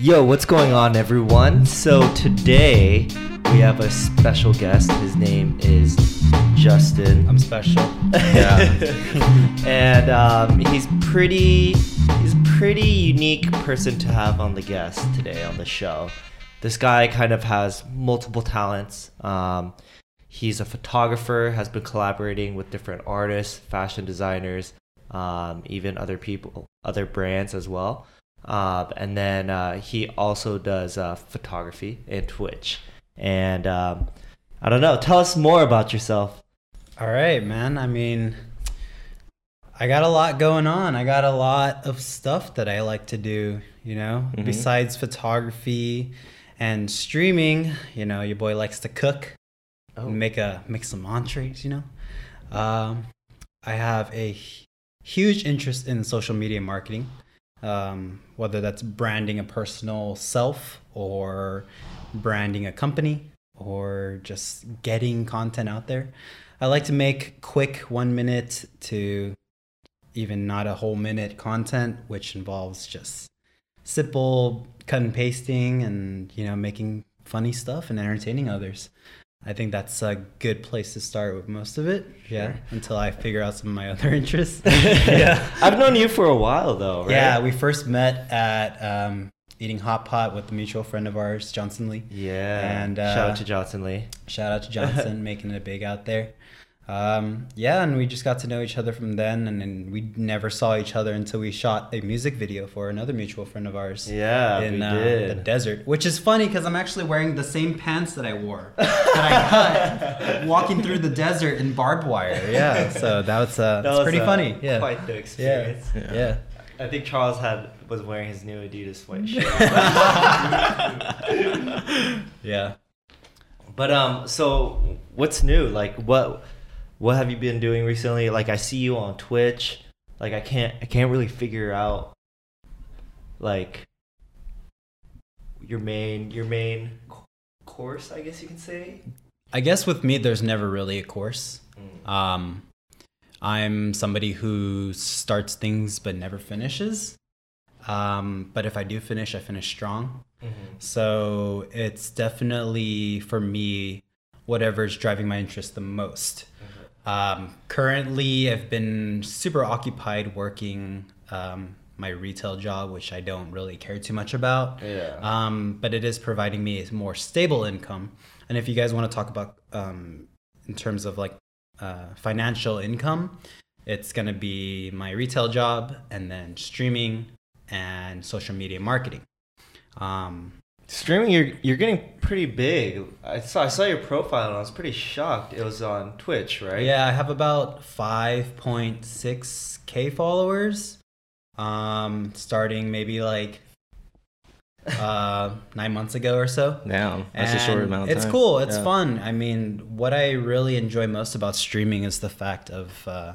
Yo, what's going on, everyone? So today we have a special guest. His name is Justin. I'm special. Yeah. and um, he's pretty. He's a pretty unique person to have on the guest today on the show. This guy kind of has multiple talents. Um, he's a photographer. Has been collaborating with different artists, fashion designers, um, even other people, other brands as well. Um, and then uh, he also does uh, photography and Twitch. And um, I don't know. Tell us more about yourself. All right, man. I mean, I got a lot going on. I got a lot of stuff that I like to do, you know, Mhm. besides photography and streaming. You know, your boy likes to cook, Oh. make a make some entrees, you know. Um, I have a huge interest in social media marketing, um, whether that's branding a personal self or branding a company or just getting content out there. I like to make quick one minute to even not a whole minute content, which involves just simple cut and pasting and you know making funny stuff and entertaining others. I think that's a good place to start with most of it. Yeah, until I figure out some of my other interests. yeah. I've known you for a while though, right? Yeah, we first met at um, eating hot pot with a mutual friend of ours, Johnson Lee. Yeah. And, shout uh, out to Johnson Lee. Shout out to Johnson, making it big out there. Um, yeah, and we just got to know each other from then, and then we never saw each other until we shot a music video for another mutual friend of ours. Yeah, in we uh, did. the desert, which is funny because I'm actually wearing the same pants that I wore that I cut walking through the desert in barbed wire. Yeah, so that was uh, That was, pretty uh, funny. Yeah, Quite the yeah, experience. yeah. I think Charles had was wearing his new Adidas sweatshirt. yeah. but um, so what's new? Like what what have you been doing recently? Like I see you on Twitch. Like I can't I can't really figure out like your main your main course, I guess you can say. I guess with me, there's never really a course. Mm. Um, I'm somebody who starts things but never finishes. Um, but if I do finish, I finish strong. Mhm. So it's definitely for me whatever's driving my interest the most. Um, currently, I've been super occupied working um, my retail job, which I don't really care too much about. Yeah. Um, but it is providing me a more stable income. And if you guys want to talk about um, in terms of like uh, financial income, it's going to be my retail job and then streaming and social media marketing. Um, Streaming, you're you're getting pretty big. I saw I saw your profile and I was pretty shocked. It was on Twitch, right? Yeah, I have about 5.6k followers. Um, starting maybe like uh, nine months ago or so. Damn, that's a short amount of It's time. cool. It's Yeah. fun. I mean, what I really enjoy most about streaming is the fact of uh,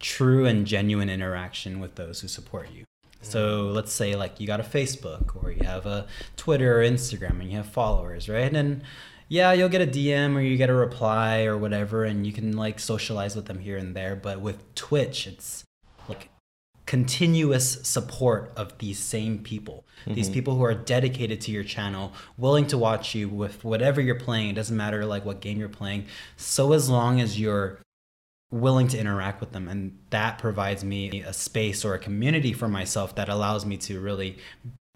true and genuine interaction with those who support you. So let's say like you got a Facebook or you have a Twitter or Instagram and you have followers, right? And yeah, you'll get a DM or you get a reply or whatever, and you can like socialize with them here and there. But with Twitch, it's like continuous support of these same people. These mm-hmm. people who are dedicated to your channel, willing to watch you with whatever you're playing. It doesn't matter like what game you're playing. So as long as you're willing to interact with them and that provides me a space or a community for myself that allows me to really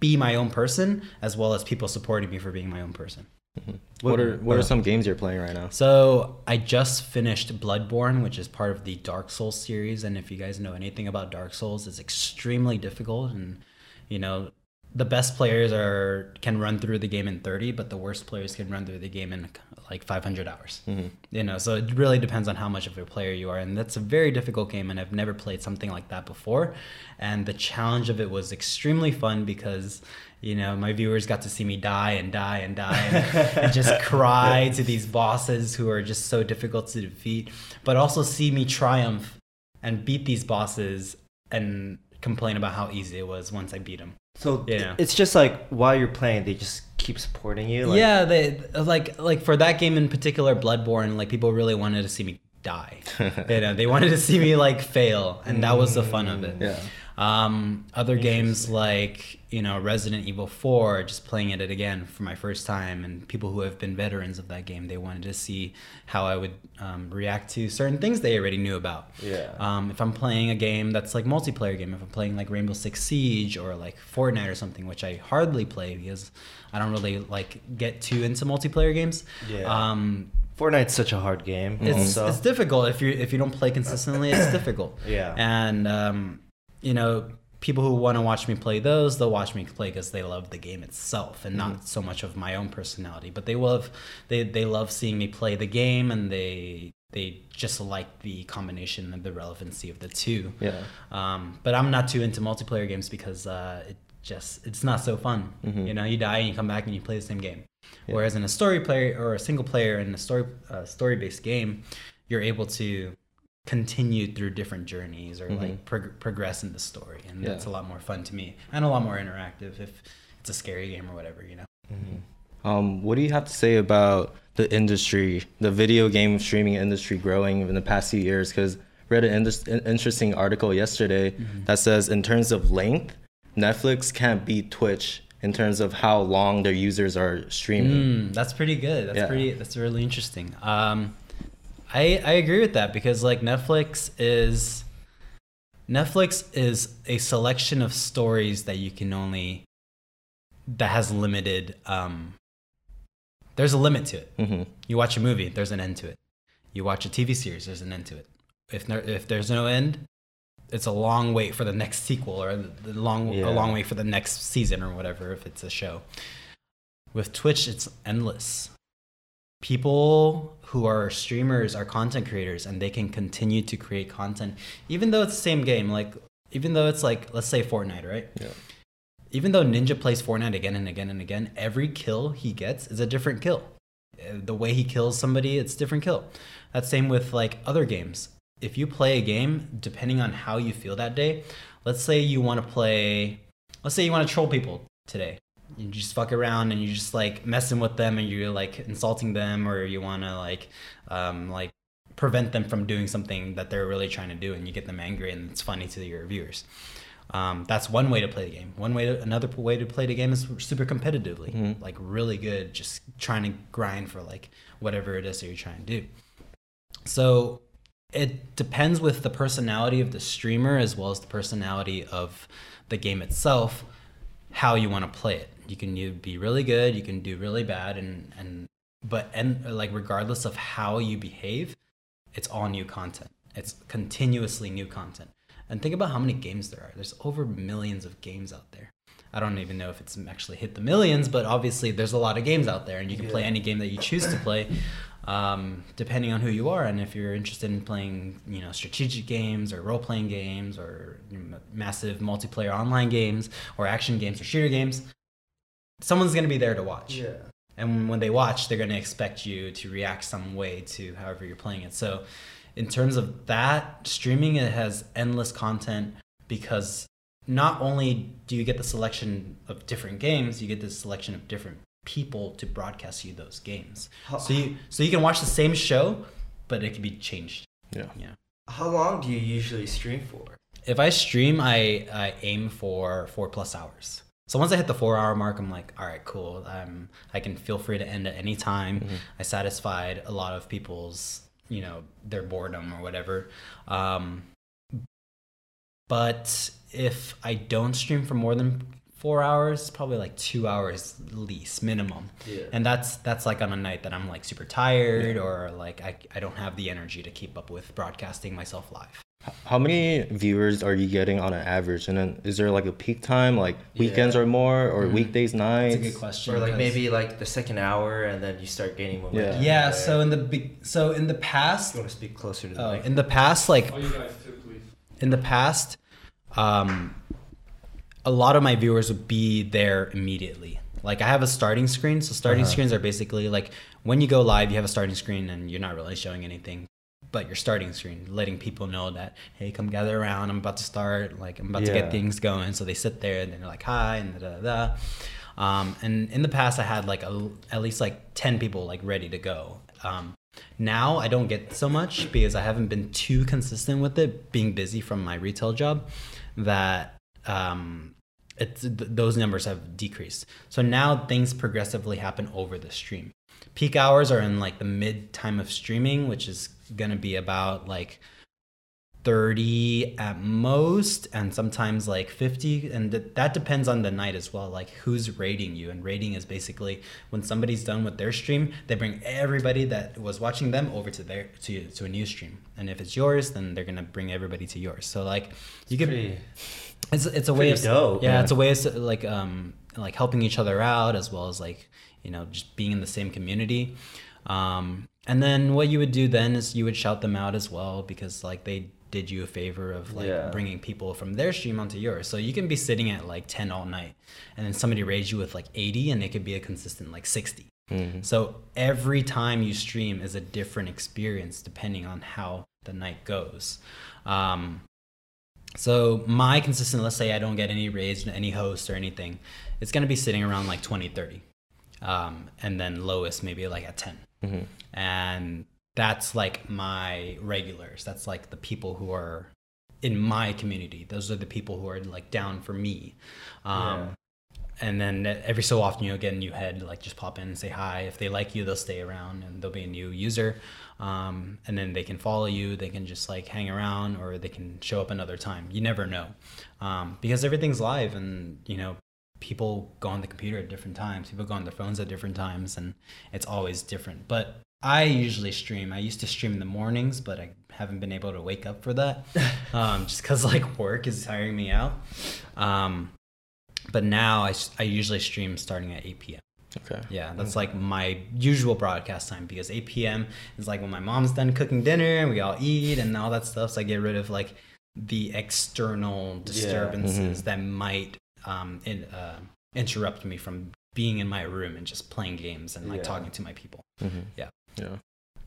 be my own person as well as people supporting me for being my own person. Mm-hmm. What are what are some games you're playing right now? So I just finished Bloodborne, which is part of the Dark Souls series, and if you guys know anything about Dark Souls, it's extremely difficult, and you know the best players are can run through the game in 30, but the worst players can run through the game in like 500 hours. Mm-hmm. You know, so it really depends on how much of a player you are, and that's a very difficult game, and I've never played something like that before, and the challenge of it was extremely fun because. You know, my viewers got to see me die and die and die and, and just cry to these bosses who are just so difficult to defeat, but also see me triumph and beat these bosses and complain about how easy it was once I beat them. So Yeah. it's just like while you're playing, they just keep supporting you. Like, yeah, they like like for that game in particular, Bloodborne. Like people really wanted to see me die. you know, they wanted to see me like fail, and that was the fun of it. Yeah. Um, other games like you know Resident Evil 4, just playing it again for my first time, and people who have been veterans of that game, they wanted to see how I would um, react to certain things they already knew about. Yeah. Um, if I'm playing a game that's like multiplayer game, if I'm playing like Rainbow Six Siege or like Fortnite or something, which I hardly play because I don't really like get too into multiplayer games. Yeah. Um, Fortnite's such a hard game. it's, also. it's difficult if you if you don't play consistently it's difficult Yeah. and um, you know people who want to watch me play those they'll watch me play because they love the game itself and not so much of my own personality but they love they they love seeing me play the game and they they just like the combination and the relevancy of the two. Yeah. um, but i'm not too into multiplayer games because uh, it just it's not so fun. You know you die and you come back and you play the same game. Yeah. whereas in a story player or a single player in a story uh, story based game you're able to continue through different journeys or like prog- progress in the story and Yeah. that's a lot more fun to me and a lot more interactive if it's a scary game or whatever you know Um, what do you have to say about the industry, the video game streaming industry growing in the past few years? Because read an in- interesting article yesterday that says in terms of length, Netflix can't beat Twitch in terms of how long their users are streaming. Mm, that's pretty good. That's Yeah. pretty. That's really interesting. Um, I I agree with that because like Netflix is Netflix is a selection of stories that you can only that has limited. Um, there's a limit to it. hmm You watch a movie, there's an end to it. You watch a TV series, there's an end to it. If there, if there's no end, it's a long wait for the next sequel or the long Yeah. a long wait for the next season or whatever if it's a show. With Twitch, it's endless. People who are streamers are content creators and they can continue to create content even though it's the same game like even though it's like let's say Fortnite, right? Yeah. even though Ninja plays Fortnite again and again and again, every kill he gets is a different kill. Uh, The way he kills somebody, it's different kill. That's same with like other games. If you play a game, depending on how you feel that day, let's say you want to play, let's say you want to troll people today. You just fuck around and you're just like messing with them and you're like insulting them or you want to like, um, like prevent them from doing something that they're really trying to do and you get them angry and it's funny to your viewers. Um, that's one way to play the game. One way, to, another way to play the game is super competitively, like really good, just trying to grind for like whatever it is that you're trying to do. So it depends with the personality of the streamer as well as the personality of the game itself, how you want to play it. You can you be really good, you can do really bad, and and but and like regardless of how you behave, it's all new content. It's continuously new content. And think about how many games there are. There's over millions of games out there. I don't even know if it's actually hit the millions, but obviously there's a lot of games out there, and you can play any game that you choose to play, um, depending on who you are. And if you're interested in playing, you know, strategic games or role-playing games or you know, massive multiplayer online games or action games or shooter games, someone's gonna be there to watch. And when they watch, they're going to expect you to react some way to however you're playing it. So, in terms of that, streaming it has endless content because not only do you get the selection of different games, you get the selection of different people to broadcast you those games. How- So you so you can watch the same show, but it can be changed. Yeah. Yeah. How long do you usually stream for? If I stream, I, I aim for four plus hours. So once I hit the four hour mark, I'm like, all right, cool. Um, I can feel free to end at any time. I satisfied a lot of people's, you know, their boredom or whatever. Um, but if I don't stream for more than four hours, probably like two hours least minimum. Yeah. And that's that's like on a night that I'm like super tired or like I, I don't have the energy to keep up with broadcasting myself live. How many viewers are you getting on an average? And then is there like a peak time, like weekends Yeah. or more, or weekdays nights? That's a good question. Or like maybe like the second hour, and then you start gaining momentum. Yeah. there. So in the be- so in the past, you want to speak closer to the oh, mic. in the past, like Oh, you guys too, please. in the past, um, a lot of my viewers would be there immediately. Like I have a starting screen. So starting screens are basically like when you go live, you have a starting screen and you're not really showing anything, but your starting screen, letting people know that hey, come gather around. I'm about to start. Like I'm about to get things going. So they sit there and they're like hi and da da da. Um, and in the past, I had like a, at least like ten people like ready to go. Um, now I don't get so much because I haven't been too consistent with it, being busy from my retail job. That um, it's th- those numbers have decreased. So now things progressively happen over the stream. Peak hours are in like the mid time of streaming, which is gonna be about like 30 at most and sometimes like 50 and th- that depends on the night as well like who's raiding you and raiding is basically when somebody's done with their stream they bring everybody that was watching them over to their to, to a new stream and if it's yours then they're gonna bring everybody to yours so like you could Pretty- it's it's a way of dope, yeah, yeah. it's a way of like um like helping each other out as well as like you know just being in the same community. Um and then what you would do then is you would shout them out as well because like they did you a favor of like Yeah. bringing people from their stream onto yours. So you can be sitting at like 10 all night and then somebody raised you with like 80 and it could be a consistent like 60 so every time you stream is a different experience depending on how the night goes. Um, so my consistent, let's say I don't get any raised, any host or anything, it's gonna be sitting around like 20, 30. Um, and then lowest maybe like at 10. And that's like my regulars. That's like the people who are in my community. Those are the people who are like down for me. Um, and then every so often you'll get a new head like just pop in and say hi if they like you they'll stay around and there'll be a new user um, and then they can follow you they can just like hang around or they can show up another time you never know um, because everything's live and you know people go on the computer at different times people go on their phones at different times and it's always different but i usually stream i used to stream in the mornings but i haven't been able to wake up for that um, just because like work is tiring me out um, but now I, I usually stream starting at 8 p.m. Okay. Yeah, that's like my usual broadcast time because 8 p.m. is like when my mom's done cooking dinner and we all eat and all that stuff. So I get rid of like the external disturbances that might um, in, uh, interrupt me from being in my room and just playing games and like Yeah. talking to my people. Yeah. Yeah.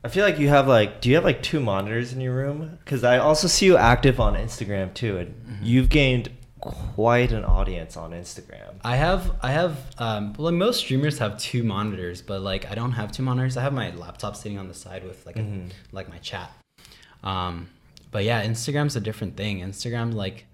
I feel like you have like, do you have like two monitors in your room? Because I also see you active on Instagram too, and Mm-hmm. you've gained quite an audience on Instagram. I have I have um well most streamers have two monitors, but like I don't have two monitors. I have my laptop sitting on the side with like Mhm. a, like my chat. Um but yeah, Instagram's a different thing. Instagram like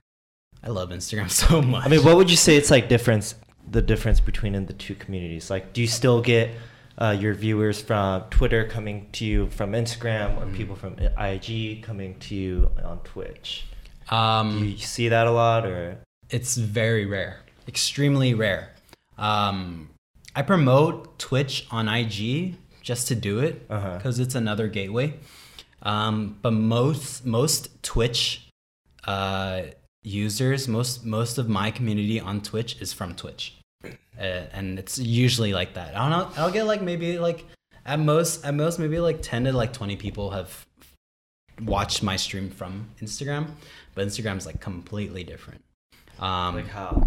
I love Instagram so much. I mean, what would you say it's like difference the difference between in the two communities? Like, do you still get uh, your viewers from Twitter coming to you from Instagram, or Mm. people from IG coming to you on Twitch? um Do you see that a lot, or it's very rare, extremely rare. Um, I promote Twitch on IG just to do it Uh-huh. because it's another gateway. Um, but most most Twitch uh, users, most most of my community on Twitch is from Twitch, uh, and it's usually like that. I don't know. I'll get like maybe like at most at most maybe like ten to like twenty people have watched my stream from Instagram, but Instagram's like completely different. Um, like how?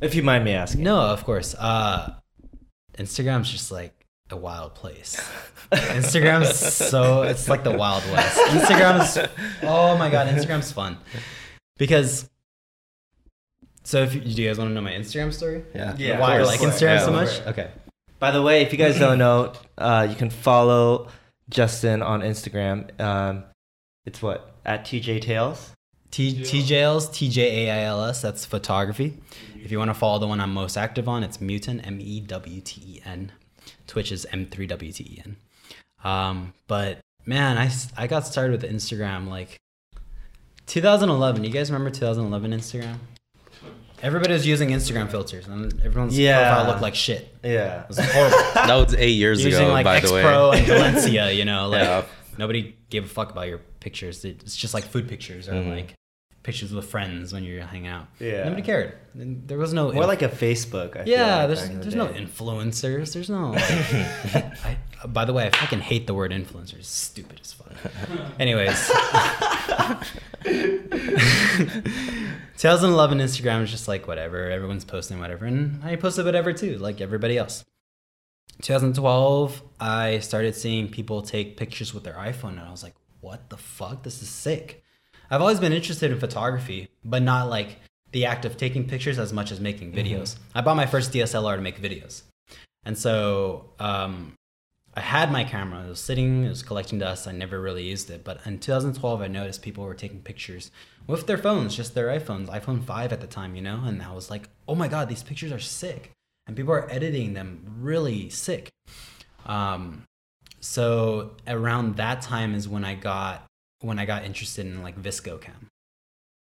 If you mind me asking. no, of course. Uh, Instagram's just like a wild place. Instagram's so it's like the wild west. Instagram's oh my god, Instagram's fun because. So if you, do you guys want to know my Instagram story? Yeah. Yeah, Why I of like. Instagram Yeah, so much? course. Okay. By the way, if you guys don't know, uh, you can follow Justin on Instagram. Um, it's what at TJ Tales. T TJLs, T J A I L S. That's photography. If you want to follow the one I'm most active on, it's Mewten M E W T E N. Twitch is M three W T E N. Um, but man, I I got started with Instagram like 2011. You guys remember 2011 Instagram? Everybody was using Instagram filters, and everyone's Yeah. profile looked like shit. Yeah. It was horrible. That was eight years using ago, like by X the way. Pro and Valencia, you know, like Yeah. nobody gave a fuck about your pictures. It's just like food pictures or Mhm. like pictures with friends when you're hanging out. Yeah. Nobody cared. There was no More like a Facebook. I feel yeah. like, there's back the there's no influencers. There's no. I, by the way, I fucking hate the word influencers. It's stupid as fuck. Anyways. 2011 Instagram is just like whatever. Everyone's posting whatever, and I posted whatever too, like everybody else. 2012, I started seeing people take pictures with their iPhone, and I was like, "What the fuck? This is sick." I've always been interested in photography, but not like the act of taking pictures as much as making videos. I bought my first DSLR to make videos, and so um, I had my camera. It was sitting, it was collecting dust. I never really used it. But in 2012, I noticed people were taking pictures with their phones, just their iPhones, iPhone 5 at the time, you know? And I was like, oh my God, these pictures are sick. And people are editing them really sick. Um, so around that time is when I got when I got interested in like VSCO cam.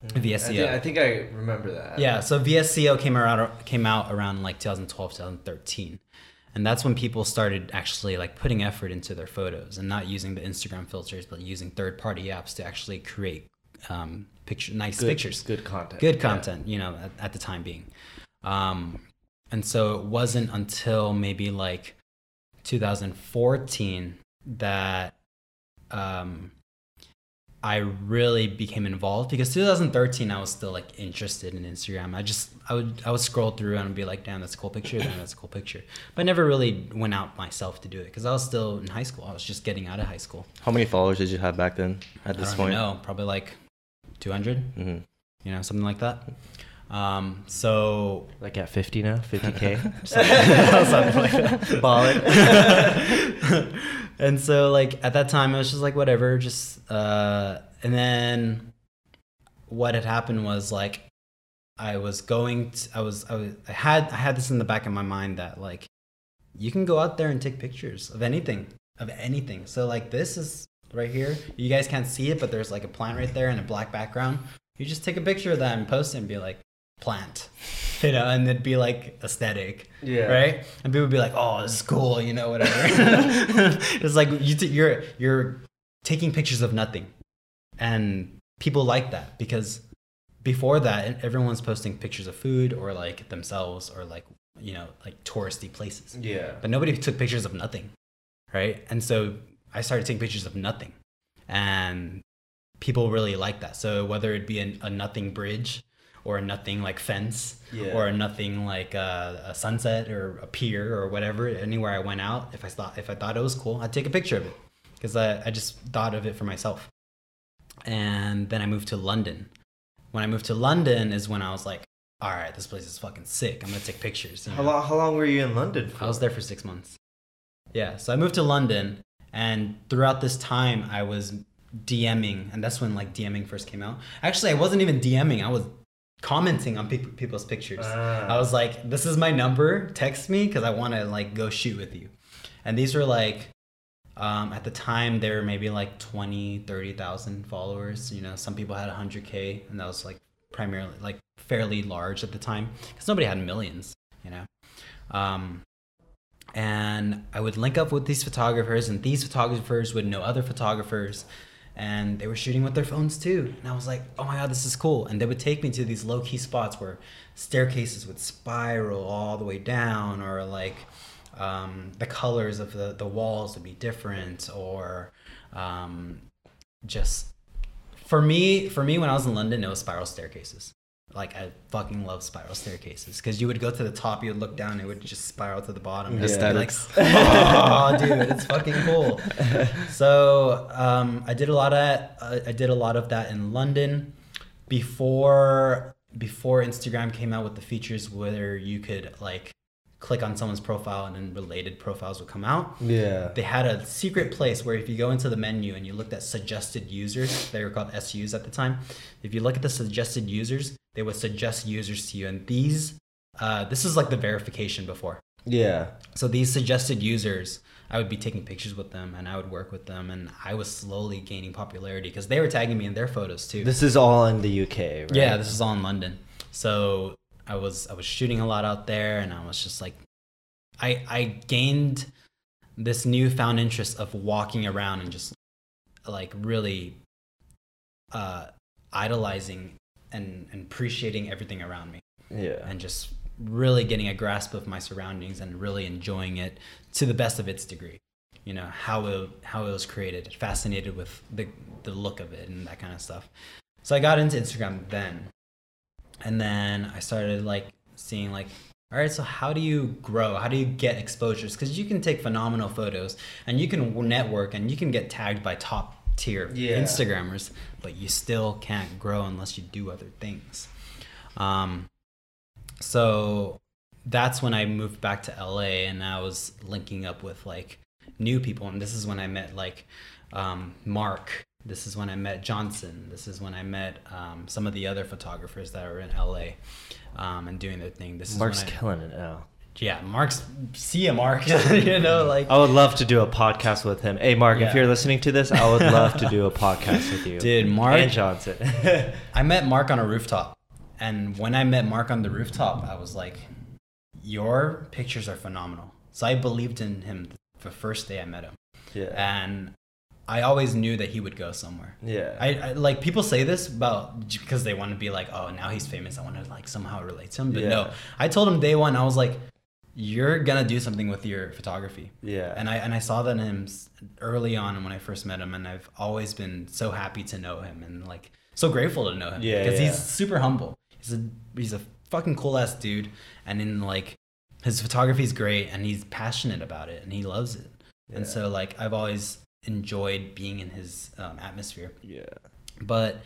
I VSCO. think, I think I remember that. Yeah, so VSCO came around came out around like 2012, 2013. And that's when people started actually like putting effort into their photos and not using the Instagram filters, but using third-party apps to actually create um, picture, nice Good, pictures, Good content. good Yeah. content, you know, at, at the time being. Um, and so it wasn't until maybe like 2014 that um, I really became involved because 2013 I was still like interested in Instagram. I just I would I would scroll through and be like, damn, that's a cool picture. Damn, that's a cool picture. But I never really went out myself to do it because I was still in high school. I was just getting out of high school. How many followers did you have back then? At this I don't point, no, probably like 200, hmm you know, something like that. Um, so Like at 50 now, 50k. something like that. And so like at that time, I was just like whatever, just uh, and then what had happened was like I was going, to, I was, I was, I had, I had this in the back of my mind that like you can go out there and take pictures of anything, of anything. So like this is right here. You guys can't see it, but there's like a plant right there and a black background. You just take a picture of that and post it and be like plant, you know, and it'd be like aesthetic, Yeah. right? And people would be like, "Oh, this is cool," you know, whatever. it's like you t- you're you're taking pictures of nothing, and people like that because before that, everyone's posting pictures of food or like themselves or like you know like touristy places, Yeah. but nobody took pictures of nothing, right? And so I started taking pictures of nothing, and people really like that. So whether it be an, a nothing bridge or nothing like fence Yeah. or nothing like uh, a sunset or a pier or whatever, anywhere I went out, if I thought if I thought it was cool, I'd take a picture of it because I, I just thought of it for myself. And then I moved to London. When I moved to London is when I was like, all right, this place is fucking sick. I'm gonna take pictures. you How long, how long were you in London for? I was there for six months. Yeah, so I moved to London, and throughout this time, I was DMing, and that's when like DMing first came out. Actually, I wasn't even DMing; I was commenting on peop people's pictures. Ah. I was like, "This is my number. Text me because I want to like go shoot with you." And these were like, um, at the time, there were maybe like 20, 30,000 followers. You know, some people had 100k, and that was like primarily like fairly large at the time because nobody had millions. You know. Um, and I would link up with these photographers, and these photographers would know other photographers, and they were shooting with their phones too. And I was like, oh my god, this is cool. And they would take me to these low key spots where staircases would spiral all the way down, or like um, the colors of the, the walls would be different, or um, just for me, for me, when I was in London, it was spiral staircases. Like I fucking love spiral staircases because you would go to the top, you would look down, it would just spiral to the bottom. and be like, oh, dude, it's fucking cool. So um, I did a lot of uh, I did a lot of that in London before before Instagram came out with the features where you could like click on someone's profile and then related profiles would come out Yeah. they had a secret place where if you go into the menu and you looked at suggested users, they were called SUs at the time. If you look at the suggested users, they would suggest users to you, and these, uh, this is like the verification before. Yeah. So these suggested users, I would be taking pictures with them, and I would work with them, and I was slowly gaining popularity because they were tagging me in their photos too. This is all in the UK, right? Yeah, this is all in London. So I was I was shooting a lot out there, and I was just like, I I gained this newfound interest of walking around and just like really uh, idolizing and, and appreciating everything around me, Yeah. and just really getting a grasp of my surroundings and really enjoying it to the best of its degree. You know how it how it was created, fascinated with the the look of it and that kind of stuff. So I got into Instagram then, and then I started like seeing like, all right, so how do you grow? How do you get exposures? Because you can take phenomenal photos and you can network and you can get tagged by top tier Yeah. Instagrammers, but you still can't grow unless you do other things. Um, so that's when I moved back to LA and I was linking up with like new people, and this is when I met like um, Mark. This is when I met Johnson. This is when I met um, some of the other photographers that are in LA um, and doing their thing. This is Mark's when I, killing it now. yeah, Mark's see ya, Mark. you know, like I would love to do a podcast with him. Hey, Mark, if you're listening to this, I would love to do a podcast with you. Dude, Mark- and Johnson. I met Mark on a rooftop. And when I met Mark on the rooftop, I was like, Your pictures are phenomenal. So I believed in him the first day I met him. yeah. And I always knew that he would go somewhere. Yeah. I, I like people say this about because they want to be like, oh, now he's famous. I want to like somehow relate to him. But no, I told him day one, I was like, you're gonna do something with your photography. Yeah. And I and I saw that in him early on when I first met him, and I've always been so happy to know him and like so grateful to know him. Yeah, Because yeah. he's super humble. He's a he's a fucking cool ass dude, and in like his photography is great, and he's passionate about it, and he loves it. And so like I've always enjoyed being in his um, atmosphere. yeah. But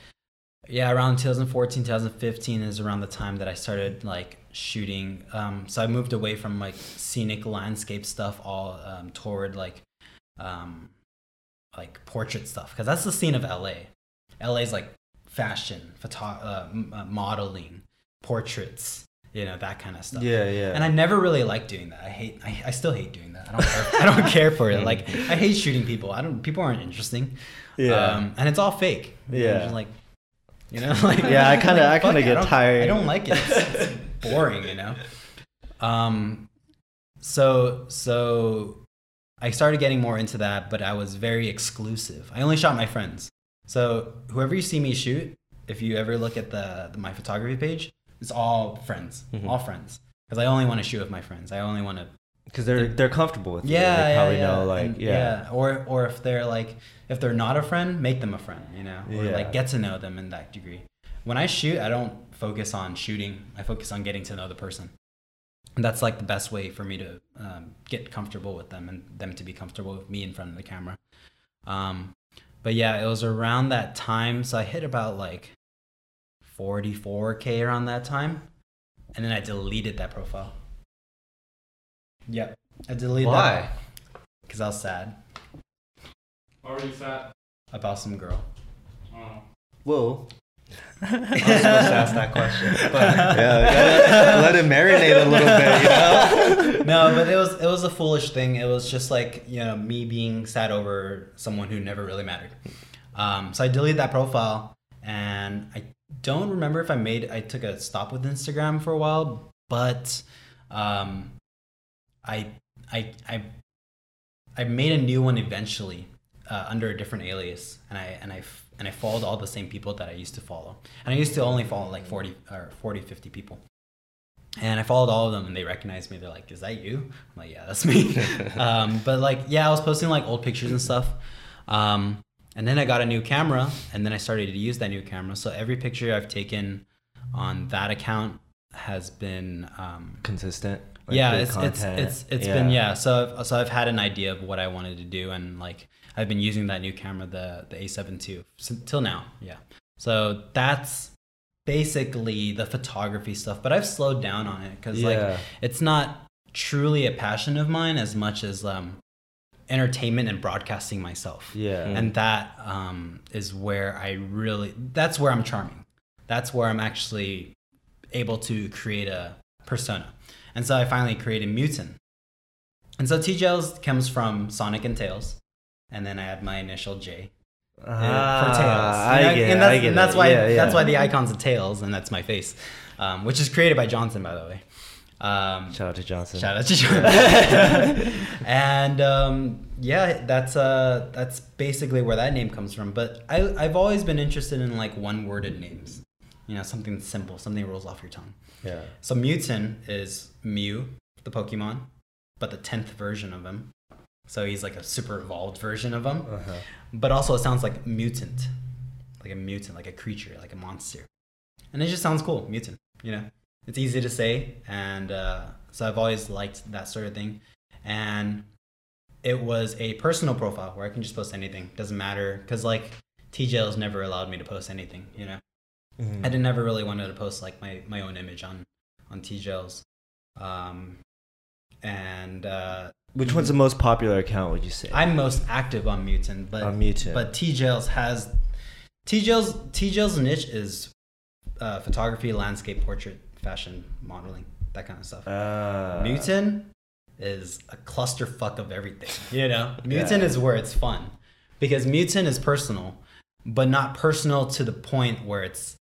yeah, around 2014, 2015 is around the time that I started like shooting. Um, so I moved away from like scenic landscape stuff all um, toward like um, like portrait stuff because that's the scene of LA. LA is like fashion, photo- uh, m- uh, modeling, portraits, you know that kind of stuff. Yeah, yeah. And I never really liked doing that. I hate. I, I still hate doing that. I don't. Care, I don't care for it. Like I hate shooting people. I don't. People aren't interesting. Yeah. Um, and it's all fake. Yeah. just like, you know, like Yeah, I kinda- I kinda get don't- tired. I don't like it. It's, it's boring. You know. Um. So so, I started getting more into that, but I was very exclusive. I only shot my friends. So whoever you see me shoot, if you ever look at the, the my photography page, it's all friends, Mhm. all friends. Because I only want to shoot with my friends. I only want to because they're they're comfortable with you. yeah, They yeah, probably yeah. know like And- yeah. Or or if they're like if they're not a friend, make them a friend, you know, or Yeah. like get to know them in that degree. When I shoot, I don't focus on shooting. I focus on getting to know the person. And that's like the best way for me to um, get comfortable with them and them to be comfortable with me in front of the camera. Um, but yeah, it was around that time. So I hit about like 44k around that time, and then I deleted that profile. Yep, I deleted Why? that because I was sad Already sad? about some girl. Oh. Whoa. I was supposed to ask that question, but yeah, gotta let it marinate a little bit, you know? no, but it was it was a foolish thing. It was just like you know me being sad over someone who never really mattered. Um, so I deleted that profile, and I don't remember if I made I took a stop with Instagram for a while, but um, I I I I made a new one eventually uh, under a different alias, and I and I and I followed all the same people that I used to follow, and I used to only follow like 40 or 40, 50 people. And I followed all of them, and they recognized me. They're like, "Is that you?" I'm like, "Yeah, that's me." um, but like, yeah, I was posting like old pictures and stuff. Um, and then I got a new camera, and then I started to use that new camera. So every picture I've taken on that account has been um, consistent. like, yeah, it's it's it's it's been yeah. So I've, so I've had an idea of what I wanted to do, and like I've been using that new camera, the the A7 II, till now. Yeah. So that's basically the photography stuff, but I've slowed down on it because like it's not truly a passion of mine as much as um entertainment and broadcasting myself Yeah. and that um, is where I really that's where I'm charming. That's where I'm actually able to create a persona. And so I finally created Mewten. And so TJails comes from Sonic and Tails. And then I had my initial J uh, for Tails. Ah, I get and that's, I get and that's it. why Yeah, that's why the icon's a Tails and that's my face. Um, which is created by Johnson by the way. Um, Shout out to Johnson. Shout out to Johnson. and um, yeah, that's uh, that's basically where that name comes from. But I, I've always been interested in like one-worded names. You know, something simple, something rolls off your tongue. Yeah. So Mewten is Mew, the Pokemon, but the tenth version of him. So he's like a super evolved version of him. Uh-huh. But also, it sounds like mutant, like a mutant, like a creature, like a monster, and it just sounds cool, mutant. You know, it's easy to say, and uh, so I've always liked that sort of thing. And it was a personal profile where I can just post anything, doesn't matter, because like TJL's never allowed me to post anything. You know, Mhm. I didn't ever really wanted to post like my my own image on on TJL's. Um, and uh, Which one's the most popular account? Would you say? I'm most active on Mewten, but On Mewten. but TJails has TJails TJails niche is uh, photography, landscape, portrait, fashion, modeling, that kind of stuff. Uh, Mewten is a clusterfuck of everything. You know, Mewten Yeah. is where it's fun because Mewten is personal, but not personal to the point where it's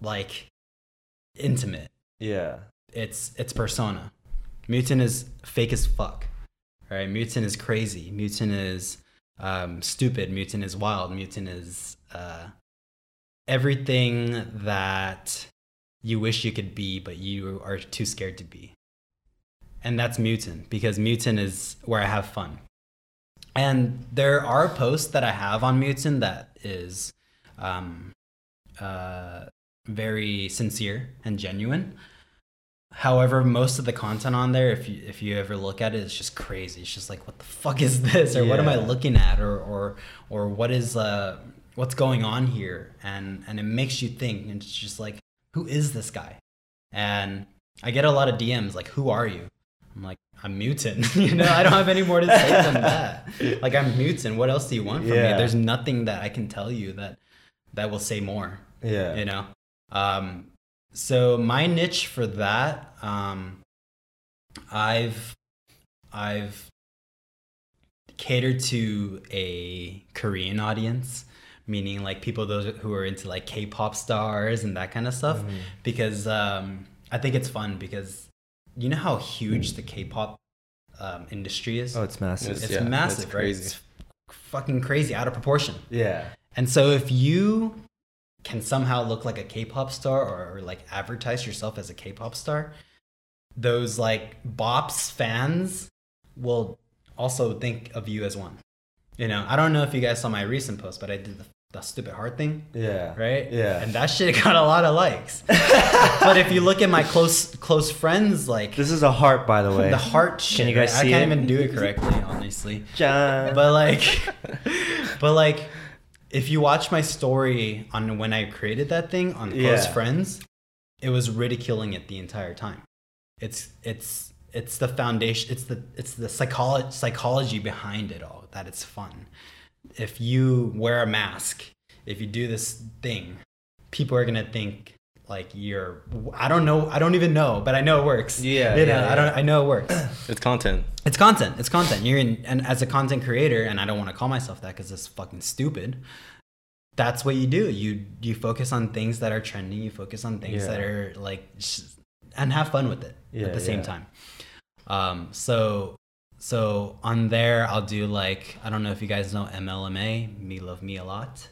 like intimate. Yeah. It's it's persona. Mewten is fake as fuck. Right? Mewten is crazy. Mewten is um, stupid. Mewten is wild. Mewten is uh, everything that you wish you could be, but you are too scared to be. And that's Mewten because Mewten is where I have fun. And there are posts that I have on Mewten that is um, uh, very sincere and genuine. However, most of the content on there, if you if you ever look at it, it's just crazy. It's just like, what the fuck is this, or what am I looking at, or or or what is uh what's going on here, and and it makes you think. And it's just like, who is this guy? And I get a lot of DMs like, who are you? I'm like, I'm mutant. you know, I don't have any more to say than that. Like, I'm mutant. What else do you want from Yeah. me? There's nothing that I can tell you that that will say more Yeah. you know um so my niche for that um i've i've catered to a korean audience meaning like people those who are into like k-pop stars and that kind of stuff Mm-hmm. because um i think it's fun because you know how huge the k-pop um, industry is Oh, it's massive. It's- it's yeah, massive it's right it's fucking crazy out of proportion yeah. and so if you can somehow look like a K-pop star or, or like advertise yourself as a K-pop star, those like bops fans will also think of you as one. You know, I don't know if you guys saw my recent post, but I did the, the stupid heart thing, Yeah. right? Yeah. And that shit got a lot of likes. but if you look at my close close friends, like This is a heart, by the way. the heart shit, you guys right? see I can't it? even do it correctly, honestly John. but like but like if you watch my story on when i created that thing on close Yeah. friends it was ridiculing it the entire time it's it's it's the foundation it's the it's the psychology psychology behind it all that it's fun if you wear a mask if you do this thing people are gonna think like you're i don't know i don't even know but i know it works Yeah, you know yeah, i don't i know it works It's content. it's content. It's content. You're in, and as a content creator, and I don't want to call myself that because it's fucking stupid. That's what you do. You you focus on things that are trending. You focus on things Yeah. that are like, sh- and have fun with it at the same time. Um. So so on there, I'll do like I don't know if you guys know MLMA. Me love me a lot.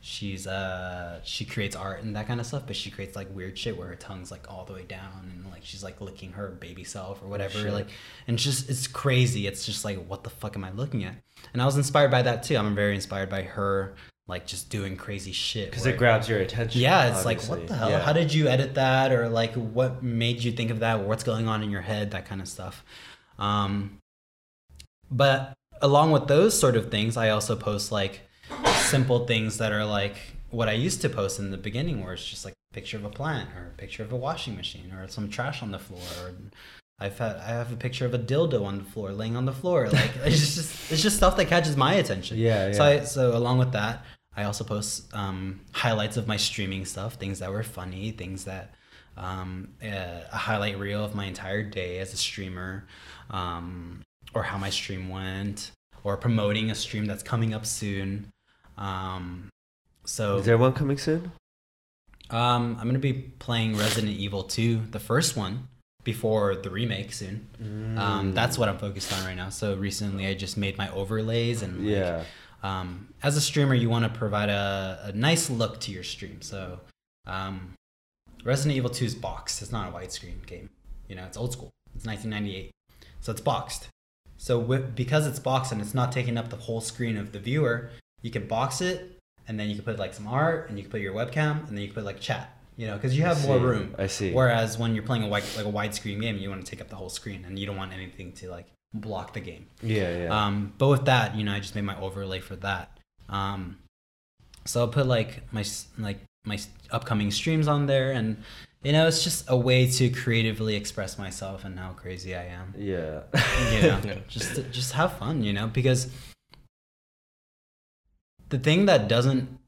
She's uh she creates art and that kind of stuff, but she creates like weird shit where her tongue's like all the way down and like she's like licking her baby self or whatever. shit. like and it's just it's crazy. It's just like what the fuck am I looking at? And I was inspired by that too. I'm very inspired by her like just doing crazy shit. Because it grabs your attention. yeah, it's like what the hell? Yeah. How did you edit that, or like what made you think of that? What's going on in your head? That kind of stuff. Um, but along with those sort of things, I also post like simple things that are like what I used to post in the beginning, where it's just like a picture of a plant or a picture of a washing machine or some trash on the floor. Or I've had I have a picture of a dildo on the floor, laying on the floor. Like it's just it's just stuff that catches my attention. Yeah, So. I, so along with that, I also post um, highlights of my streaming stuff, things that were funny, things that um, uh, a highlight reel of my entire day as a streamer, um, or how my stream went, or promoting a stream that's coming up soon. Um, so Is there one coming soon? um, I'm gonna be playing Resident Evil 2, the first one, before the remake soon. Mm. Um, that's what I'm focused on right now. So recently, I just made my overlays and like, Yeah. um, as a streamer, you want to provide a, a nice look to your stream. So, um, Resident Evil 2 is boxed. It's not a widescreen game. You know, it's old school. It's 1998, so it's boxed. So with, because it's boxed and it's not taking up the whole screen of the viewer, you can box it, and then you can put like some art, and you can put your webcam, and then you can put like chat. You know, because you have more room. I see. Whereas when you're playing a wide, like a widescreen game, you want to take up the whole screen, and you don't want anything to like block the game. Yeah, yeah. Um, but with that, you know, I just made my overlay for that. Um, so I'll put like my like my upcoming streams on there, and you know, it's just a way to creatively express myself and how crazy I am. Yeah. You know, just just have fun, you know, because the thing that doesn't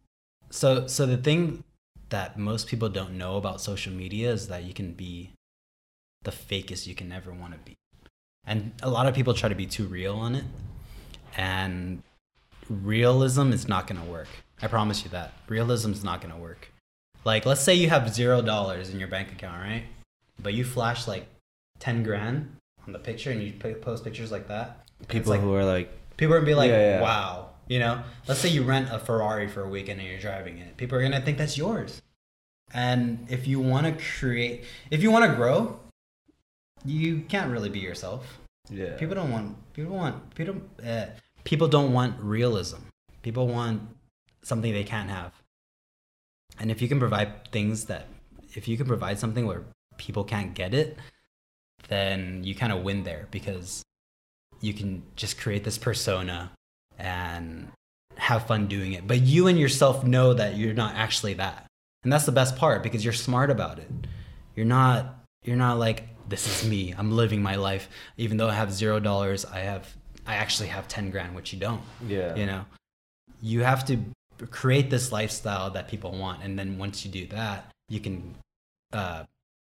so so the thing that most people don't know about social media is that you can be the fakest you can ever want to be. And a lot of people try to be too real on it. And realism is not going to work. I promise you that. Realism is not going to work. Like, let's say you have zero dollars in your bank account, right? But you flash like 10 grand on the picture and you post pictures like that. People like- who are like, People are gonna be like, Yeah, yeah. wow. You know, let's say you rent a Ferrari for a weekend and you're driving it. People are gonna think that's yours. And if you want to create, if you want to grow, you can't really be yourself. yeah. People don't want. People want. People. Uh, people don't want realism. People want something they can't have. And if you can provide things that, if you can provide something where people can't get it, then you kind of win there because you can just create this persona and have fun doing it. But you and yourself know that you're not actually that. And that's the best part because you're smart about it. You're not you're not like this is me. I'm living my life even though I have 0 dollars, I have I actually have 10 grand which you don't. yeah. You know. You have to create this lifestyle that people want and then once you do that, you can uh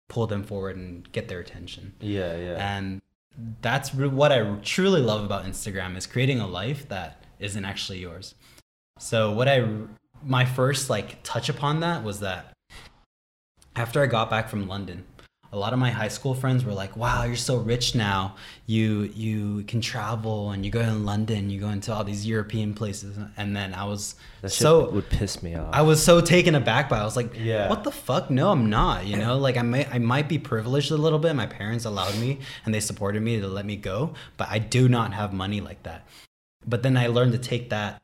pull them forward and get their attention Yeah. Yeah. and that's what i truly love about instagram is creating a life that isn't actually yours so what i my first like touch upon that was that after i got back from london a lot of my high school friends were like wow you're so rich now you you can travel and you go to london you go into all these european places and then i was that shit so would piss me off. I was so taken aback by. It. I was like, Yeah. what the fuck? No, I'm not. You know, like I might, I might be privileged a little bit. My parents allowed me and they supported me to let me go, but I do not have money like that. But then I learned to take that,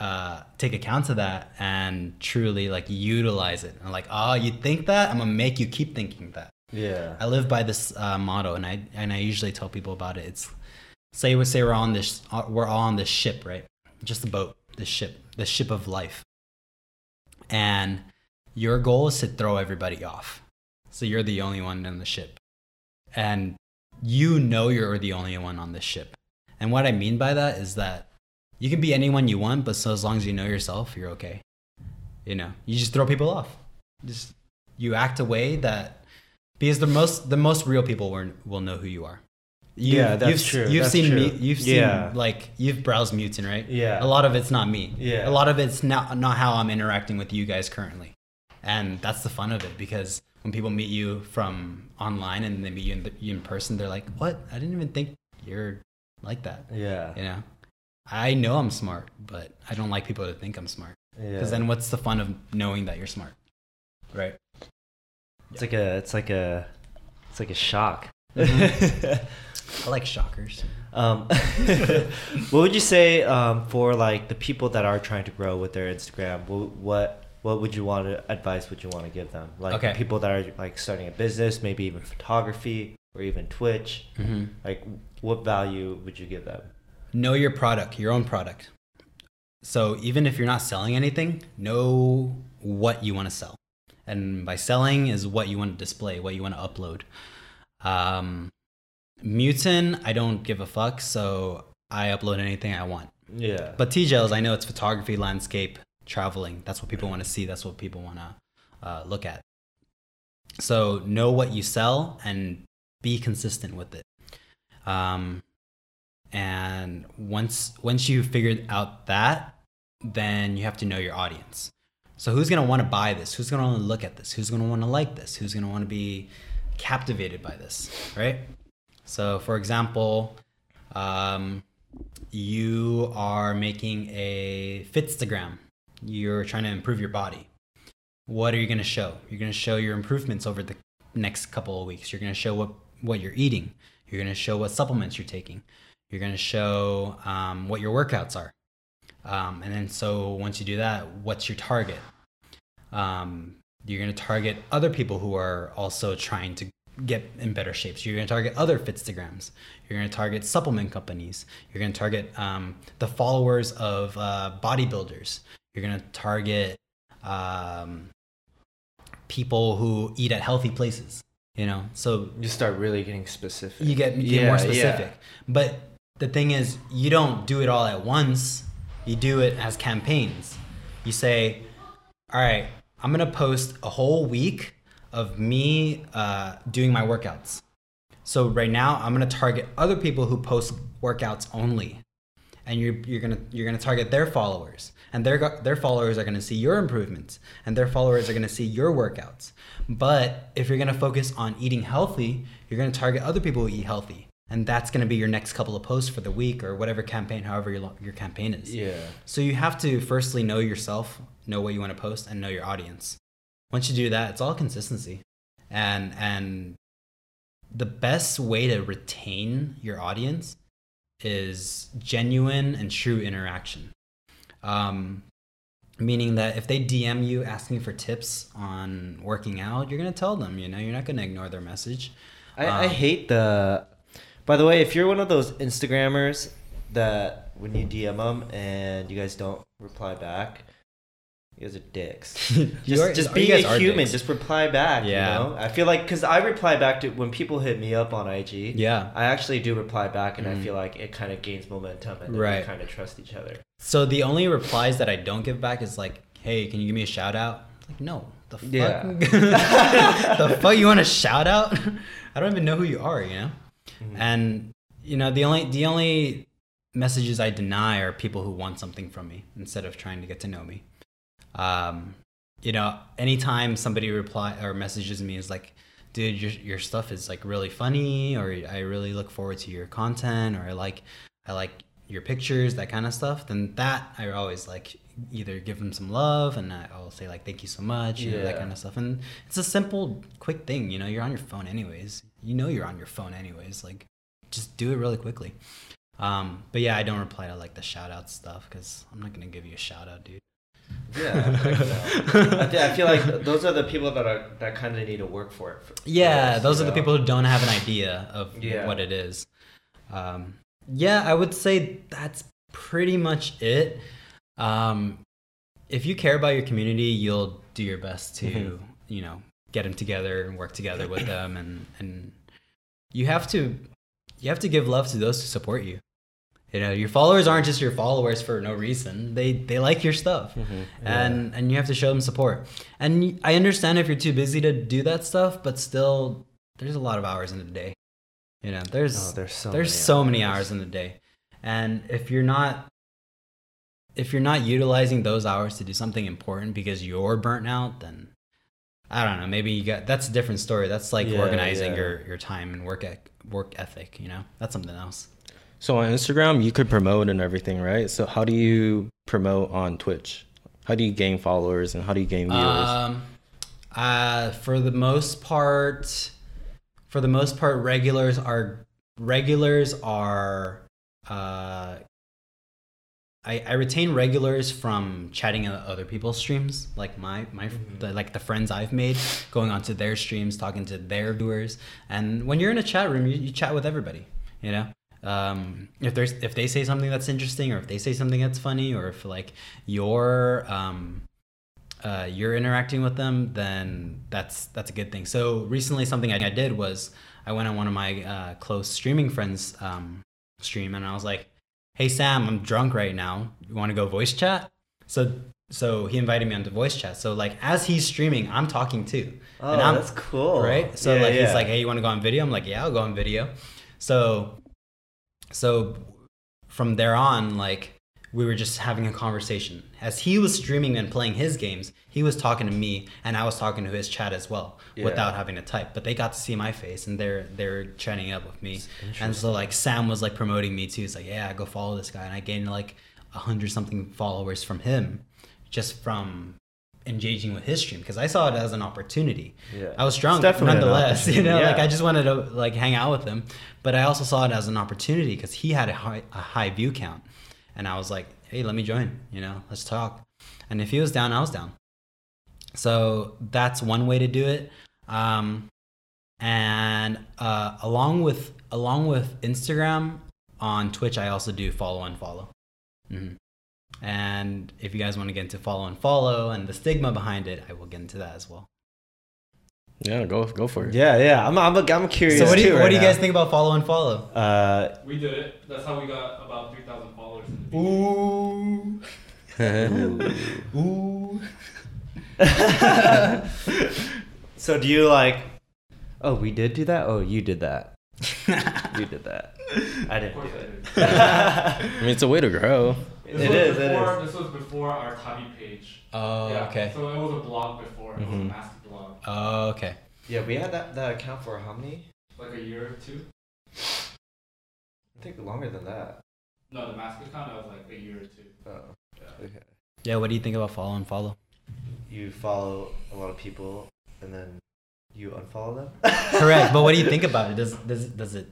uh, take account of that and truly like utilize it. And like, oh, you think that? I'm gonna make you keep thinking that. Yeah. I live by this uh, motto, and I and I usually tell people about it. It's say we say we're on this, uh, we're all on this ship, right? Just the boat, this ship, the ship of life. And your goal is to throw everybody off, so you're the only one in the ship, and you know you're the only one on this ship. And what I mean by that is that you can be anyone you want, but so as long as you know yourself, you're okay. You know, you just throw people off. Just you act a way that because the most the most real people will, will know who you are. You, Yeah, that's you've, true. You've That's seen true. me. You've seen Yeah. like you've browsed Mewten, right? Yeah. A lot of it's not me. Yeah. A lot of it's not not how I'm interacting with you guys currently, and that's the fun of it because when people meet you from online and they meet you in, the, you in person, they're like, "What? I didn't even think you're like that." Yeah. You know, I know I'm smart, but I don't like people to think I'm smart. Yeah. Because then, what's the fun of knowing that you're smart, right? It's like a, it's like a, it's like a shock. I like shockers. Um, what would you say um, for like the people that are trying to grow with their Instagram? What what, what would you want to advice? Would you want to give them? Like Okay. people that are like starting a business, maybe even photography or even Twitch. Mm-hmm. Like, what value would you give them? Know your product, your own product. So even if you're not selling anything, know what you want to sell. And by selling is what you want to display, what you want to upload. Um, Mewten, I don't give a fuck, so I upload anything I want. Yeah. But TJails, I know it's photography, landscape, traveling. That's what people want to see. That's what people want to uh, look at. So know what you sell and be consistent with it. Um, and once once you figured out that, then you have to know your audience. So who's gonna want to buy this? Who's gonna want to look at this? Who's gonna want to like this? Who's gonna want to be captivated by this? Right? So, for example, um, you are making a Fitstagram. You're trying to improve your body. What are you going to show? You're going to show your improvements over the next couple of weeks. You're going to show what, what you're eating. You're going to show what supplements you're taking. You're going to show um, what your workouts are. Um, and then, so once you do that, what's your target? Um, you're going to target other people who are also trying to get in better shape. So you're going to target other Fitstagrams. You're going to target supplement companies. You're going to target um, the followers of uh, bodybuilders. You're going to target um, people who eat at healthy places. You know, so You start really getting specific. you get, you get Yeah, more yeah. specific. But the thing is, you don't do it all at once. You do it as campaigns. You say, "All right, I'm gonna post a whole week of me uh, doing my workouts." So right now, I'm gonna target other people who post workouts only, and you're you're gonna you're gonna target their followers, and their their followers are gonna see your improvements, and their followers are gonna see your workouts. But if you're gonna focus on eating healthy, you're gonna target other people who eat healthy, and that's gonna be your next couple of posts for the week or whatever campaign, however your your campaign is. Yeah. So you have to firstly know yourself, know what you want to post, and know your audience. Once you do that, it's all consistency, and and the best way to retain your audience is genuine and true interaction. Um, meaning that if they DM you asking for tips on working out, you're gonna tell them. You know, you're not gonna ignore their message. I, I Um, hate the. By the way, if you're one of those Instagrammers that when you DM them and you guys don't reply back, you guys are dicks. Just, are- just being a human, dicks. just reply back. Yeah. You know, I feel like because I reply back to when people hit me up on IG. Yeah. I actually do reply back, and I Mm. feel like it kind of gains momentum, and then Right. we kind of trust each other. So the only replies that I don't give back is like, "Hey, can you give me a shout out?" Like, no, the fuck, Yeah. the fuck you want a shout out? I don't even know who you are, you know. Mm-hmm. And you know the only the only messages I deny are people who want something from me instead of trying to get to know me. Um, you know, anytime somebody reply or messages me is like, dude, your your stuff is like really funny, or I really look forward to your content, or I like I like your pictures, that kind of stuff. Then that I always like either give them some love and I'll say like thank you so much, you know, that kind of stuff. And it's a simple, quick thing. You know, you're on your phone anyways. You know you're on your phone anyways. Like, just do it really quickly. Um, but yeah, I don't reply to like the shout out stuff because I'm not gonna give you a shout out, dude. Yeah, I, I feel like those are the people that are that kind of need to work for it. for- Yeah, first, those are the people who don't have an idea of Yeah. what it is. Um, yeah, I would say that's pretty much it. Um, if you care about your community, you'll do your best to, Mhm. you know, get them together and work together with them, and and you have to you have to give love to those who support you. You know, your followers aren't just your followers for no reason. They they like your stuff Mhm. and and you have to show them support. And i understand if you're too busy to do that stuff, but still, there's a lot of hours in the day. You know, there's Oh, there's so there's many so many hours in the day, and if you're not if you're not utilizing those hours to do something important because you're burnt out, then I don't know. Maybe you got that's a different story. That's like Yeah, organizing yeah. your your time and work ec- work ethic. You know, that's something else. So on Instagram, you could promote and everything, right? So how do you promote on Twitch? How do you gain followers and how do you gain viewers? Um, uh, for the most part, for the most part, regulars are regulars are. Uh, I, I retain regulars from chatting on other people's streams, like my my the, like the friends I've made, going onto their streams, talking to their viewers, and when you're in a chat room, you, you chat with everybody. You know, um, if there's if they say something that's interesting, or if they say something that's funny, or if like you're um, uh, you're interacting with them, then that's that's a good thing. So recently, something I, I did was I went on one of my uh, close streaming friends' um, stream, and I was like, "Hey Sam, I'm drunk right now. You want to go voice chat?" So so he invited me onto voice chat. So like as he's streaming, I'm talking too. Oh, and I'm, that's cool. right? So Yeah, like yeah. he's like, "Hey, you want to go on video?" I'm like, "Yeah, I'll go on video." So so from there on, like we were just having a conversation. As he was streaming and playing his games, he was talking to me and I was talking to his chat as well Yeah. without having to type. But they got to see my face and they're they're chatting up with me. And so like Sam was like promoting me too. He's like, "Yeah, go follow this guy." And I gained like a hundred something followers from him just from engaging with his stream because I saw it as an opportunity. Yeah. I was drunk nonetheless, you know, opportunity, like. I just wanted to like hang out with him, but I also saw it as an opportunity because he had a high, a high view count, and I was like, hey, let me join, you know, let's talk, and if he was down, I was down. So that's one way to do it, um, and uh, along with along with Instagram on Twitch, I also do follow and follow. hmm And if you guys want to get into follow and follow and the stigma behind it, I will get into that as well. Yeah, go go for it. Yeah, yeah. I'm, I'm, I'm curious. So what do you too what right do you now. guys think about follow and follow? Uh, We did it. That's how we got about 3,000 followers. In Ooh. Ooh. so do you like? Oh, we did do that. Oh, you did that. you did that. I didn't do it. I mean, it's a way to grow. This It was Before, is. This was before our Tabi page. Oh, yeah, okay. So it was a blog before. It was a Mhm. massive blog. Oh, okay. yeah, we had that that account for how many? Like a year or two. I think longer than that. No, the mask account, that was like a year or two. Oh, Yeah. okay. Yeah, what do you think about follow and follow? You follow a lot of people, and then you unfollow them. Correct. But what do you think about it? Does does does it?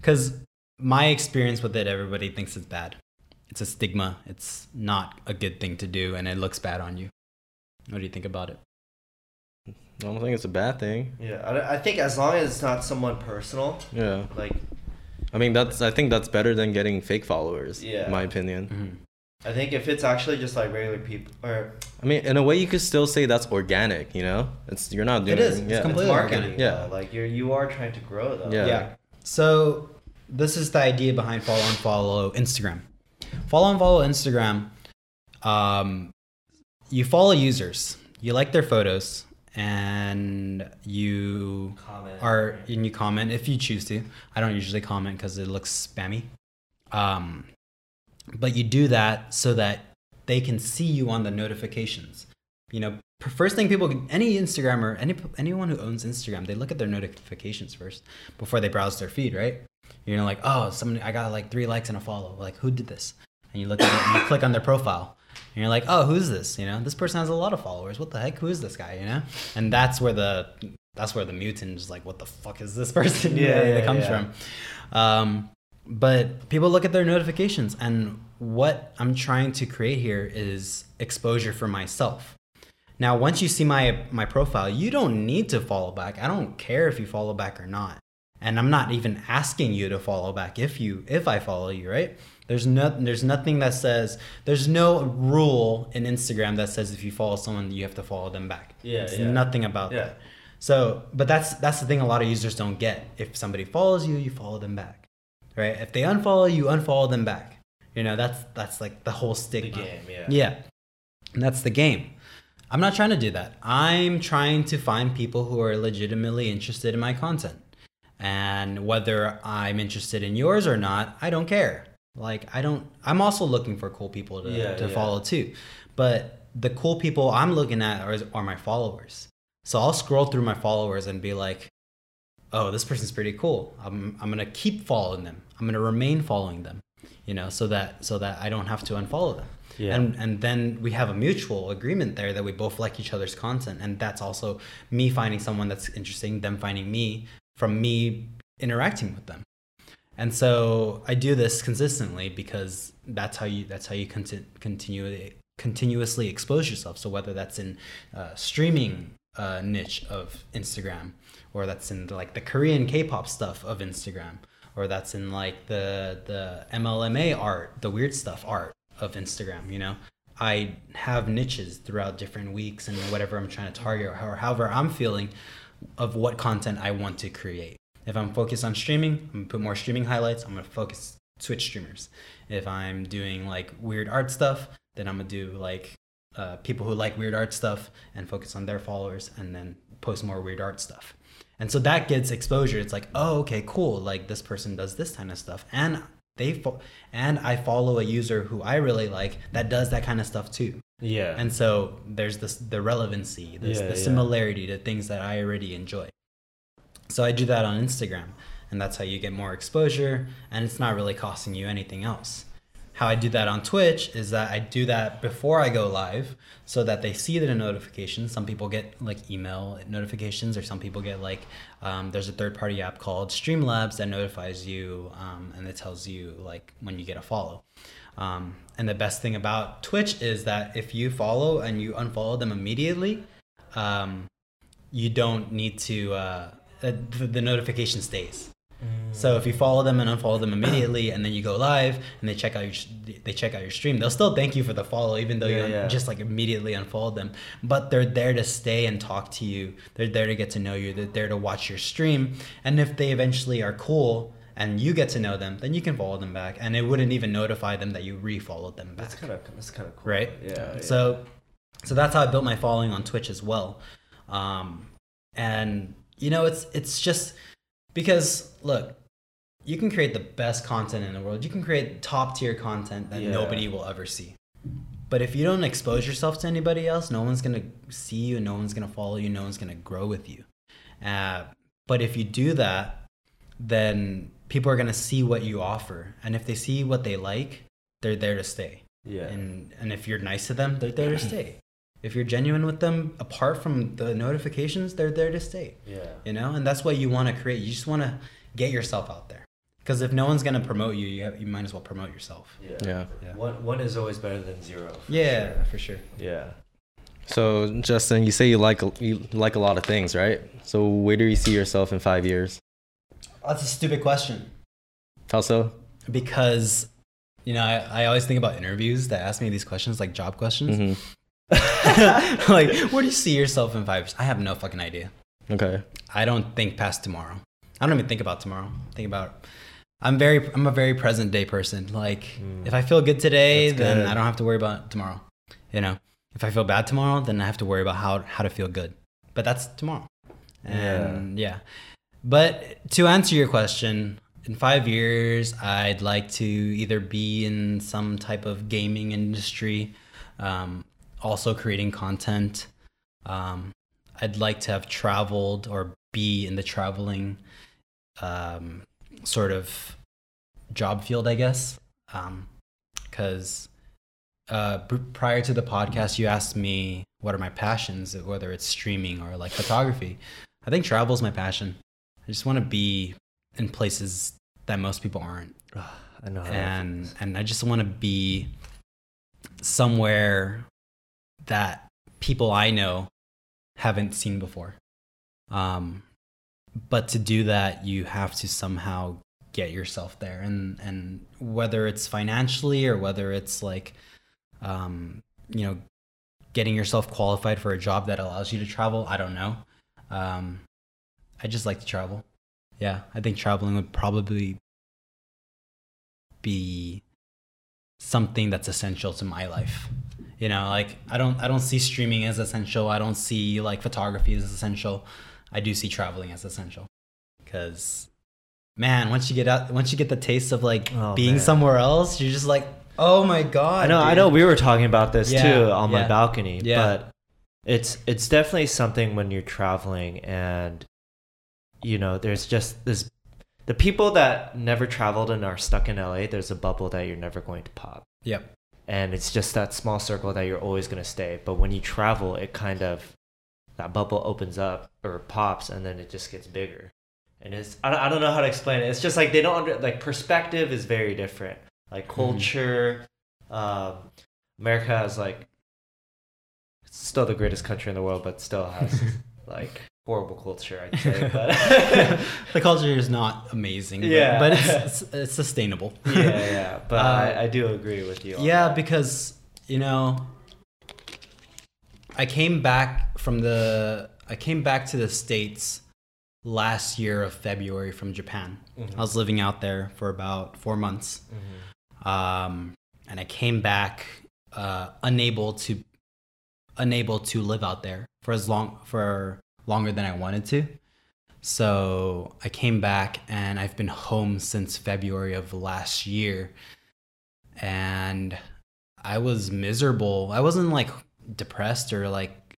Because my experience with it, everybody thinks it's bad. It's a stigma. It's not a good thing to do, and it looks bad on you. What do you think about it? I don't think it's a bad thing. Yeah, I, I think as long as it's not someone personal, Yeah. like I mean, that's I think that's better than getting fake followers. Yeah. In my opinion. Mm-hmm. I think if it's actually just like regular people, or I mean, in a way, you could still say that's organic. You know, it's you're not doing It is. It's Yeah. it's completely marketing, organic. Yeah. though. like you're you are trying to grow though. Yeah. So this is the idea behind follow and follow Instagram. Follow and follow Instagram. Um, you follow users. You like their photos, and you Comment. are and you comment if you choose to. I don't usually comment because it looks spammy. Um, but you do that so that they can see you on the notifications. You know, first thing people, any Instagrammer, any anyone who owns Instagram, they look at their notifications first before they browse their feed, right? You know, like oh, somebody, I got like three likes and a follow. Like who did this? And you look at it, and you click on their profile, and you're like, oh, who's this? You know, this person has a lot of followers. What the heck? Who is this guy? You know, and that's where the that's where the Mewten is like, what the fuck is this person? Yeah, that yeah, comes yeah. from. Um, but people look at their notifications, and what I'm trying to create here is exposure for myself. Now, once you see my my profile, you don't need to follow back. I don't care if you follow back or not, and I'm not even asking you to follow back if you if I follow you, right? There's no there's nothing that says there's no rule in Instagram that says if you follow someone you have to follow them back. Yeah, It's yeah. nothing about Yeah. that. So, but that's that's the thing a lot of users don't get. If somebody follows you, you follow them back, right? If they unfollow you, unfollow them back. You know, that's that's like the whole The game. Yeah. Yeah. And that's the game. I'm not trying to do that. I'm trying to find people who are legitimately interested in my content. And whether I'm interested in yours or not, I don't care. Like I don't I'm also looking for cool people to, Yeah, to yeah. follow too. But the cool people I'm looking at are, are my followers. So I'll scroll through my followers and be like, oh, this person's pretty cool. I'm I'm gonna keep following them. I'm gonna remain following them. You know, so that so that I don't have to unfollow them. Yeah. And and then we have a mutual agreement there that we both like each other's content. And that's also me finding someone that's interesting, them finding me from me interacting with them. And so I do this consistently because that's how you that's how you conti- continually continuously expose yourself. So whether that's in uh, streaming uh, niche of Instagram, or that's in like the Korean K-pop stuff of Instagram, or that's in like the the MLMA art, the weird stuff art of Instagram. You know, I have niches throughout different weeks and whatever I'm trying to target, or however I'm feeling of what content I want to create. If I'm focused on streaming, I'm gonna put more streaming highlights. I'm gonna focus Twitch streamers. If I'm doing like weird art stuff, then I'm gonna do like uh, people who like weird art stuff and focus on their followers and then post more weird art stuff. And so that gets exposure. It's like, oh, okay, cool. Like this person does this kind of stuff, and they fo- and I follow a user who I really like that does that kind of stuff too. Yeah. And so there's this the relevancy, this, Yeah, the yeah. similarity to things that I already enjoy. So I do that on Instagram, and that's how you get more exposure, and it's not really costing you anything else. How I do that on Twitch is that I do that before I go live so that they see the notifications. Some people get like email notifications, or some people get like, um, there's a third party app called Streamlabs that notifies you um, and it tells you like when you get a follow. Um, and the best thing about Twitch is that if you follow and you unfollow them immediately, um, you don't need to, uh, uh, the, the notification stays. So if you follow them and unfollow them immediately, and then you go live and they check out your they check out your stream, they'll still thank you for the follow, even though Yeah, you yeah. just like immediately unfollowed them. But they're there to stay and talk to you. They're there to get to know you. They're there to watch your stream. And if they eventually are cool and you get to know them, then you can follow them back, and it wouldn't even notify them that you refollowed them back That's kind of that's kind of cool. right? Yeah. yeah. So, so that's how I built my following on Twitch as well, um, and you know, it's it's just because look, you can create the best content in the world. You can create top tier content that Yeah. nobody will ever see. But if you don't expose yourself to anybody else, no one's gonna see you, no one's gonna follow you, no one's gonna grow with you. Uh, but if you do that, then people are gonna see what you offer, and if they see what they like, they're there to stay yeah. and and if you're nice to them they're there to stay if you're genuine with them apart from the notifications they're there to stay yeah. you know and that's what you want to create you just want to get yourself out there because if no one's going to promote you you, have, you might as well promote yourself Yeah. Yeah. Yeah. One one is always better than zero. for yeah sure. for sure Yeah. So Justin, you say you like you like a lot of things, right? So where do you see yourself in five years? that's a stupid question How so? because you know I, I always think about interviews that ask me these questions like job questions hmm like where do you see yourself in five years i have no fucking idea Okay. I don't think past tomorrow. I don't even think about tomorrow. Think about I'm very I'm a very present day person. Like Mm. if I feel good today, That's then good. I don't have to worry about tomorrow. You know, if I feel bad tomorrow, then I have to worry about how how to feel good. But that's tomorrow. And yeah. But to answer your question, in 5 years, I'd like to either be in some type of gaming industry, um, also creating content. Um, I'd like to have traveled or be in the traveling um, sort of job field, I guess. Because uh, prior to the podcast, you asked me what are my passions, whether it's streaming or like photography. I think travel is my passion. I just want to be in places that most people aren't I know. and and I just want to be somewhere that people I know haven't seen before. Um, but to do that, you have to somehow get yourself there, and and whether it's financially or whether it's like, um, you know, getting yourself qualified for a job that allows you to travel. I don't know. Um, I just like to travel. Yeah, I think traveling would probably be something that's essential to my life. You know, like I don't I don't see streaming as essential. I don't see like photography as essential. I do see traveling as essential. Cuz man, once you get out once you get the taste of like Oh, being man. somewhere else, you're just like, "Oh my god." I know. I know. We were talking about this Yeah, too on my balcony. Yeah. But it's it's definitely something when you're traveling and you know there's just this the people that never traveled and are stuck in LA. There's a bubble that you're never going to pop. Yep. And it's just that small circle that you're always going to stay. But when you travel it kind of that bubble opens up or pops and then it just gets bigger. And it's i don't, I don't know how to explain it. It's just like they don't under, like perspective is very different. Like culture um america has like it's still the greatest country in the world but still has like horrible culture i'd say but the culture is not amazing, but- Yeah. but, it's, it's it's sustainable. yeah yeah but Uh, I, I do agree with you yeah that. because you know i came back from the i came back to the states last year of february from japan Mhm. i was living out there for about four months Mhm. um, and i came back uh, unable to unable to live out there for as long for longer than i wanted to so i came back and i've been home since february of last year and i was miserable i wasn't like depressed or like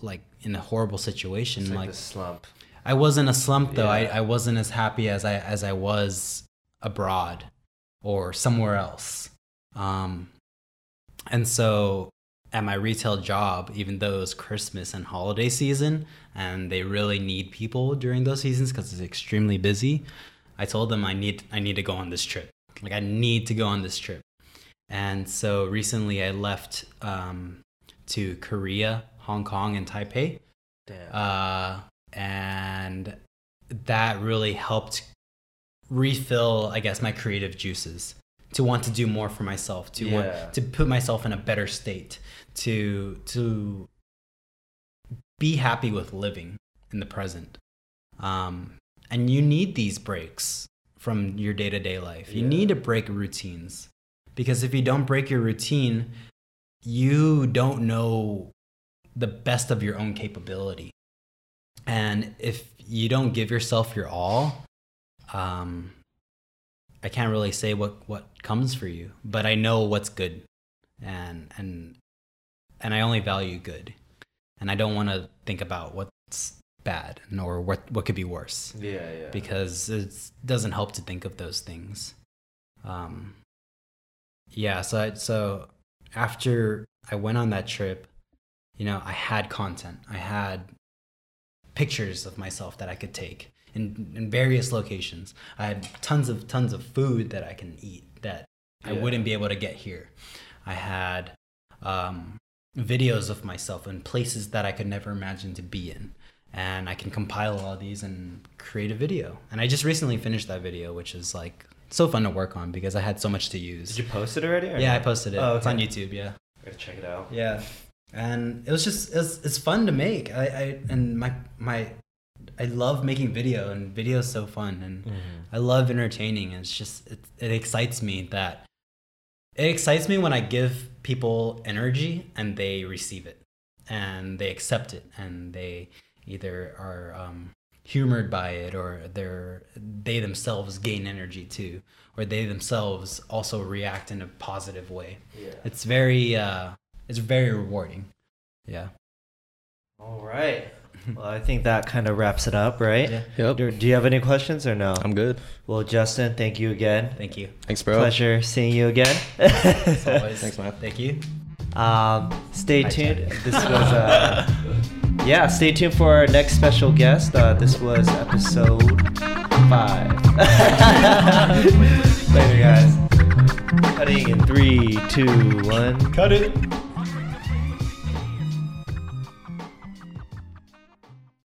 like in a horrible situation it's like, like slump I wasn't a slump though. Yeah. I, I wasn't as happy as I as I was abroad or somewhere else. Um, and so at my retail job, even though it was Christmas and holiday season, and they really need people during those seasons because it's extremely busy, I told them I need I need to go on this trip. Like I need to go on this trip. And so recently I left um, to Korea, Hong Kong, and Taipei uh, and that really helped refill, I guess, my creative juices, to want to do more for myself, to Yeah. want to put myself in a better state, to to be happy with living in the present. Um, and you need these breaks from your day to day life. You Yeah. need to break routines because if you don't break your routine, you don't know the best of your own capability. And if you don't give yourself your all, um, I can't really say what, what comes for you, but I know what's good, and and and I only value good, and I don't want to think about what's bad nor what what could be worse Yeah, yeah. because it doesn't help to think of those things. Um, yeah, so I, so after I went on that trip, you know, I had content. I had pictures of myself that I could take in, in various locations. I had tons of tons of food that I can eat that I wouldn't be able to get here. I had um, videos of myself in places that I could never imagine to be in. And I can compile all these and create a video. And I just recently finished that video, which is like so fun to work on because I had so much to use. Did you post it already? yeah? I posted it. Oh, It's on. YouTube. Yeah. Gotta check it out. Yeah, and it was just it's, it's fun to make. I, I and my my I love making video, and video is so fun, and mm-hmm. I love entertaining. And it's just it, it excites me that it excites me when I give people energy and they receive it, and they accept it, and they either are um, humored by it or they're they themselves gain energy too, or they themselves also react in a positive way Yeah. it's very uh it's very rewarding yeah All right. Well, I think that kind of wraps it up, right? Yeah. Yep. Do, do you have any questions or no? I'm good. well, Justin, thank you again. thank you Thanks, bro. Pleasure seeing you again. As always. Thanks, man. thank you Um, stay Hi, tuned. This was uh, yeah. Stay tuned for our next special guest. Uh, this was episode five. Later, guys. Cutting in three, two, one. cut it